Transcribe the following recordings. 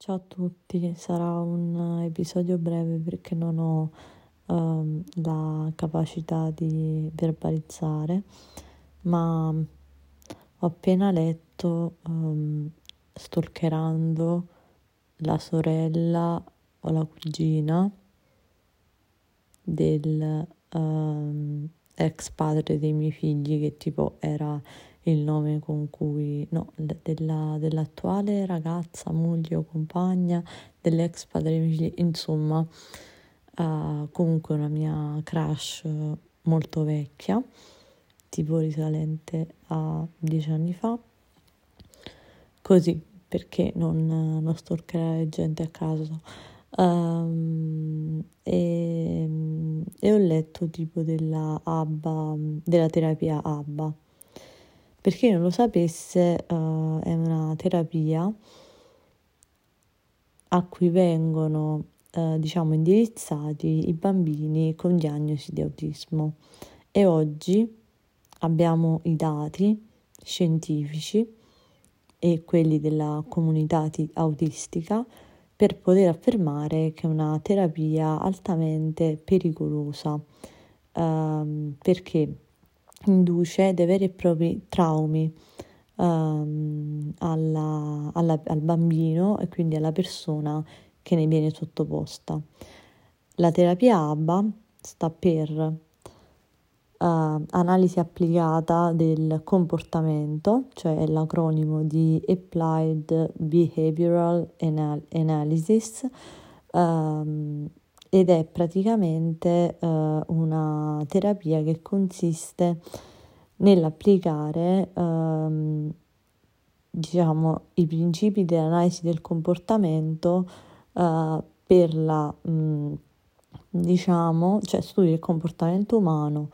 Ciao a tutti, sarà un episodio breve perché non ho um, la capacità di verbalizzare, ma ho appena letto, um, stalkerando la sorella o la cugina del um, ex padre dei miei figli, che tipo era il nome con cui, no, della, dell'attuale ragazza, moglie o compagna dell'ex padre dei miei figli, insomma, uh, comunque una mia crush molto vecchia, tipo risalente a dieci anni fa, così perché non, non gente a caso. Um, e, e, ho letto tipo della ABBA, della terapia ABBA per chi non lo sapesse, uh, è una terapia a cui vengono, uh, diciamo, indirizzati i bambini con diagnosi di autismo. E oggi abbiamo i dati scientifici e quelli della comunità autistica per poter affermare che è una terapia altamente pericolosa. Uh, perché? induce dei veri e propri traumi um, alla, alla, al bambino e quindi alla persona che ne viene sottoposta. La terapia ABBA sta per uh, analisi applicata del comportamento, cioè l'acronimo di Applied Behavioral Anal- Analysis, um, ed è praticamente eh, una terapia che consiste nell'applicare ehm, diciamo i principi dell'analisi del comportamento eh, per la mh, diciamo cioè studia il comportamento umano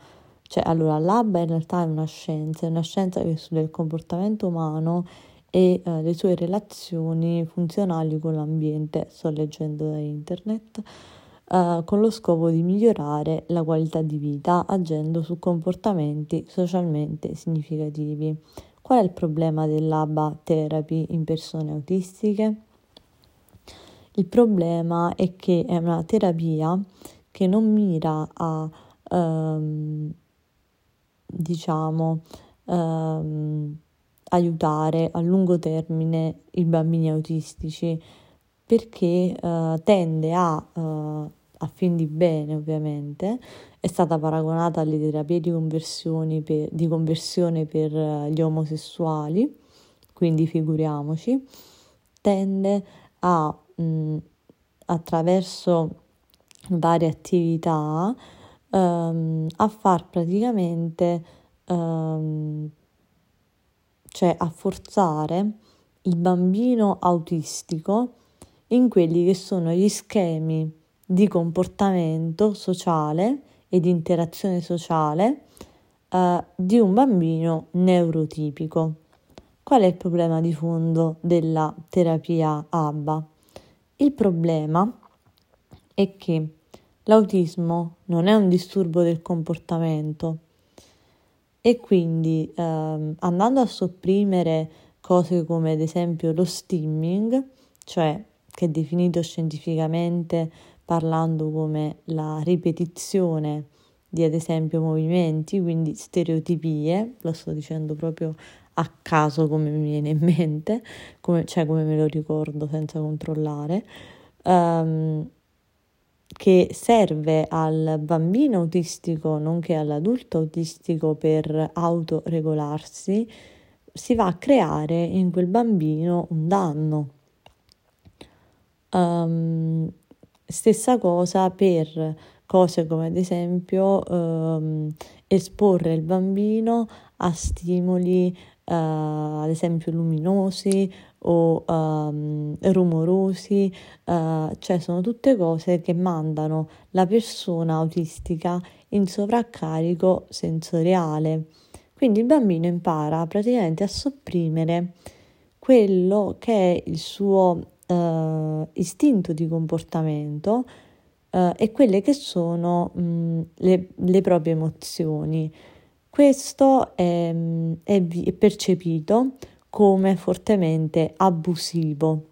cioè allora l'ABA in realtà è una scienza è una scienza che studia il comportamento umano e eh, le sue relazioni funzionali con l'ambiente sto leggendo da internet eh, con lo scopo di migliorare la qualità di vita agendo su comportamenti socialmente significativi. Qual è il problema dell'ABA therapy in persone autistiche? Il problema è che è una terapia che non mira a ehm, diciamo ehm, aiutare a lungo termine i bambini autistici perché eh, tende a, eh, a fin di bene ovviamente, è stata paragonata alle terapie di, per, di conversione per eh, gli omosessuali, quindi figuriamoci, tende a, mh, attraverso varie attività, ehm, a far praticamente, ehm, cioè a forzare il bambino autistico in quelli che sono gli schemi di comportamento sociale e di interazione sociale eh, di un bambino neurotipico. Qual è il problema di fondo della terapia ABBA? Il problema è che l'autismo non è un disturbo del comportamento e quindi eh, andando a sopprimere cose come ad esempio lo stimming, cioè che è definito scientificamente parlando come la ripetizione di ad esempio movimenti, quindi stereotipie, lo sto dicendo proprio a caso come mi viene in mente, come, cioè come me lo ricordo senza controllare, um, che serve al bambino autistico nonché all'adulto autistico per autoregolarsi, si va a creare in quel bambino un danno. Um, stessa cosa per cose come ad esempio um, esporre il bambino a stimoli uh, ad esempio luminosi o um, rumorosi, uh, cioè sono tutte cose che mandano la persona autistica in sovraccarico sensoriale. Quindi il bambino impara praticamente a sopprimere quello che è il suo uh, istinto di comportamento uh, e quelle che sono mh, le, le, proprie emozioni. Questo è, è, è percepito come fortemente abusivo.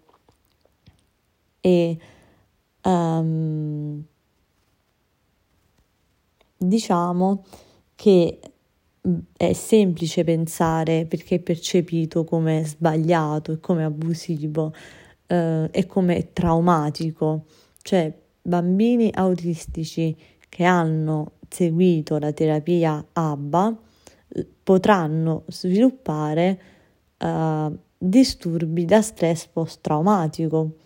E um, diciamo che mm, è semplice pensare perché è percepito come sbagliato e come abusivo eh, e come traumatico, cioè bambini autistici che hanno seguito la terapia ABBA potranno sviluppare eh, disturbi da stress post-traumatico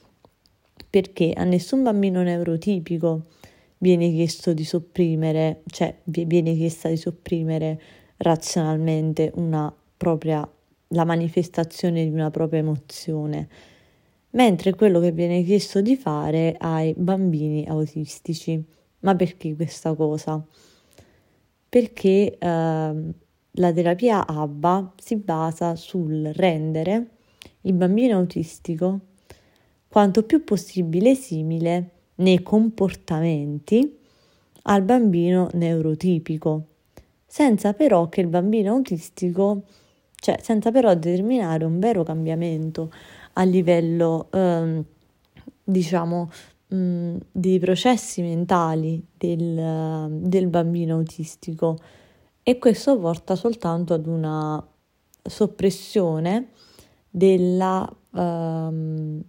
perché a nessun bambino neurotipico viene chiesto di sopprimere, cioè viene chiesta di sopprimere razionalmente una propria, la manifestazione di una propria emozione, mentre quello che viene chiesto di fare ai bambini autistici. Ma perché questa cosa? Perché eh, la terapia ABBA si basa sul rendere il bambino autistico quanto più possibile simile nei comportamenti al bambino neurotipico, senza però che il bambino autistico, cioè senza però determinare un vero cambiamento a livello, ehm, diciamo, mh, mm, dei processi mentali del, del bambino autistico e questo porta soltanto ad una soppressione della, ehm,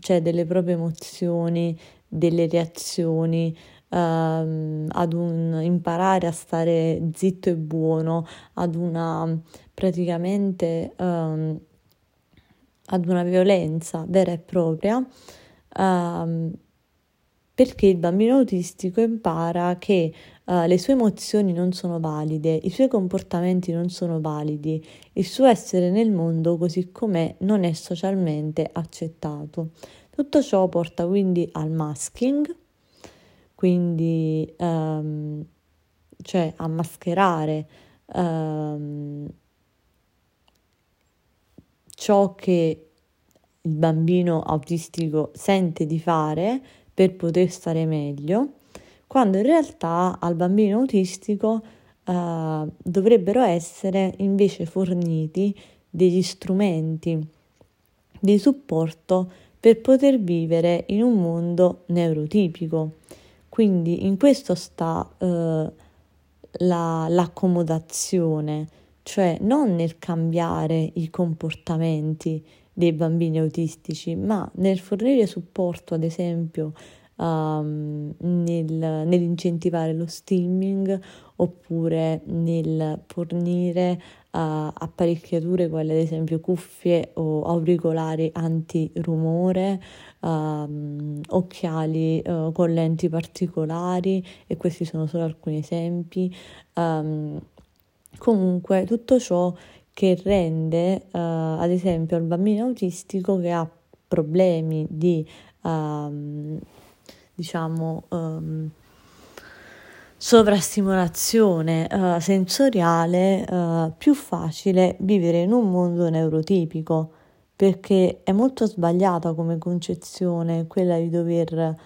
cioè delle proprie emozioni, delle reazioni, ehm, ad un imparare a stare zitto e buono, ad una praticamente ehm, ad una violenza vera e propria, perché il bambino autistico impara che uh, le sue emozioni non sono valide, i suoi comportamenti non sono validi, il suo essere nel mondo così com'è non è socialmente accettato. Tutto ciò porta quindi al masking, quindi um, cioè a mascherare um, ciò che il bambino autistico sente di fare per poter stare meglio, quando in realtà al bambino autistico uh, dovrebbero essere invece forniti degli strumenti di supporto per poter vivere in un mondo neurotipico. Quindi in questo sta eh, la, l'accomodazione, cioè non nel cambiare i comportamenti dei bambini autistici, ma nel fornire supporto, ad esempio, um, nel, nell'incentivare lo steaming oppure nel fornire uh, apparecchiature quali ad esempio cuffie o auricolari antirumore, um, occhiali uh, con lenti particolari e questi sono solo alcuni esempi. Um, comunque tutto ciò che rende uh, ad esempio al bambino autistico che ha problemi di um, diciamo um, sovrastimolazione uh, sensoriale uh, più facile vivere in un mondo neurotipico perché è molto sbagliata come concezione quella di dover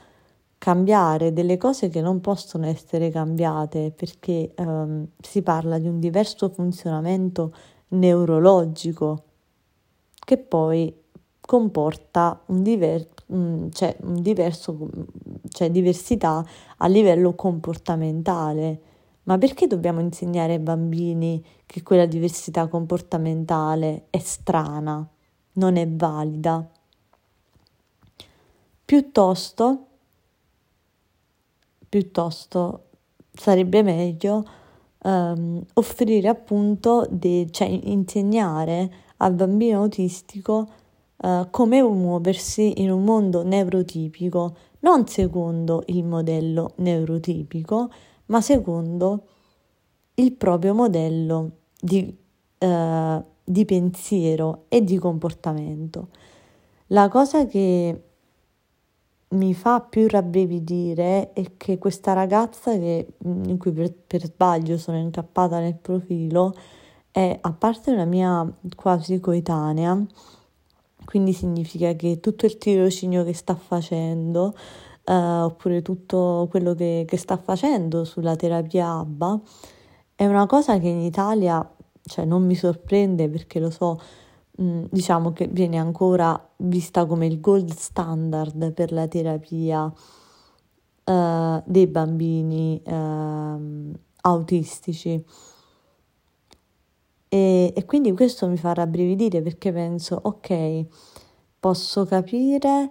cambiare delle cose che non possono essere cambiate perché um, si parla di un diverso funzionamento neurologico che poi comporta un, diver- cioè, un diverso, cioè diversità a livello comportamentale. Ma perché dobbiamo insegnare ai bambini che quella diversità comportamentale è strana, non è valida? Piuttosto, piuttosto sarebbe meglio um, offrire appunto, de- cioè insegnare al bambino autistico uh, come muoversi in un mondo neurotipico, non secondo il modello neurotipico, ma secondo il proprio modello di, uh, di pensiero e di comportamento. La cosa che mi fa più rabbrividire è che questa ragazza che, in cui per, per sbaglio sono incappata nel profilo è a parte una mia quasi coetanea, quindi significa che tutto il tirocinio che sta facendo, eh, oppure tutto quello che, che, sta facendo sulla terapia ABBA, è una cosa che in Italia, cioè non mi sorprende perché lo so, mm, diciamo che viene ancora vista come il gold standard per la terapia uh, dei bambini uh, autistici. E, e quindi questo mi fa rabbrividire perché penso, ok, posso capire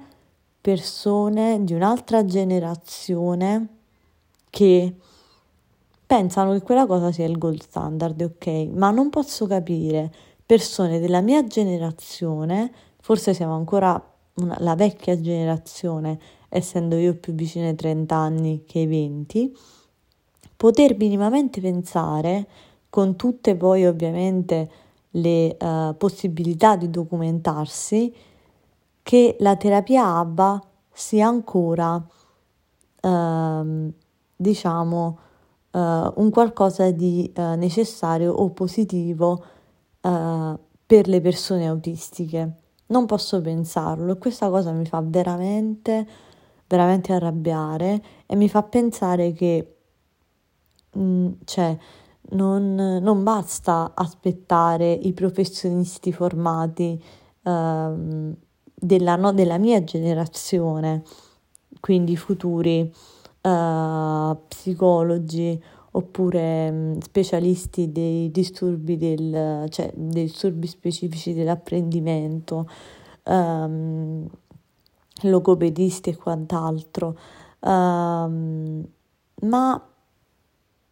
persone di un'altra generazione che pensano che quella cosa sia il gold standard, ok, ma non posso capire persone della mia generazione, forse siamo ancora una, la vecchia generazione, essendo io più vicino ai 30 anni che ai 20, poter minimamente pensare, con tutte poi ovviamente le uh, possibilità di documentarsi, che la terapia ABBA sia ancora, uh, diciamo, uh, un qualcosa di uh, necessario o positivo per le persone autistiche. Non posso pensarlo e questa cosa mi fa veramente, veramente arrabbiare e mi fa pensare che, mh, mm, cioè, non, non, basta aspettare i professionisti formati uh, della, no, della mia generazione, quindi futuri uh, psicologi oppure um, specialisti dei disturbi, del, cioè, dei disturbi specifici dell'apprendimento, um, logopedisti e quant'altro, um, ma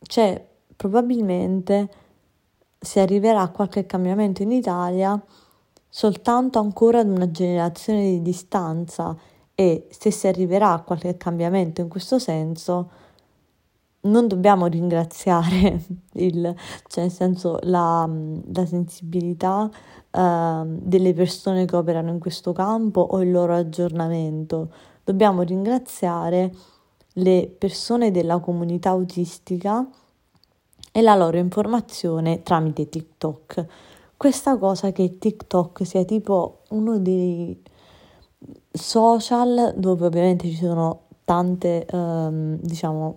cioè, probabilmente si arriverà a qualche cambiamento in Italia soltanto ancora ad una generazione di distanza e se si arriverà a qualche cambiamento in questo senso non dobbiamo ringraziare il, cioè nel senso la, la sensibilità uh, delle persone che operano in questo campo o il loro aggiornamento, dobbiamo ringraziare le persone della comunità autistica e la loro informazione tramite TikTok. Questa cosa che TikTok sia tipo uno dei social dove ovviamente ci sono tante, um, diciamo,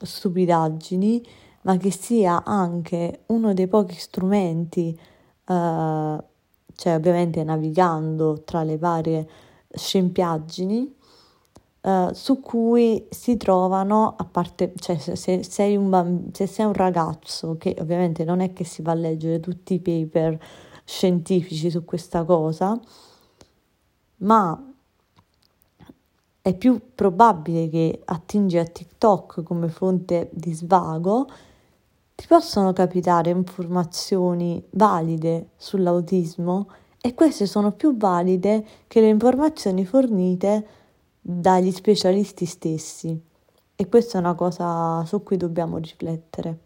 stupidaggini, ma che sia anche uno dei pochi strumenti, uh, cioè ovviamente navigando tra le varie scempiaggini, uh, su cui si trovano, a parte, cioè se, se, sei un se sei un ragazzo, che ovviamente non è che si va a leggere tutti i paper scientifici su questa cosa, ma è più probabile che attingi a TikTok come fonte di svago, ti possono capitare informazioni valide sull'autismo e queste sono più valide che le informazioni fornite dagli specialisti stessi. E questa è una cosa su cui dobbiamo riflettere.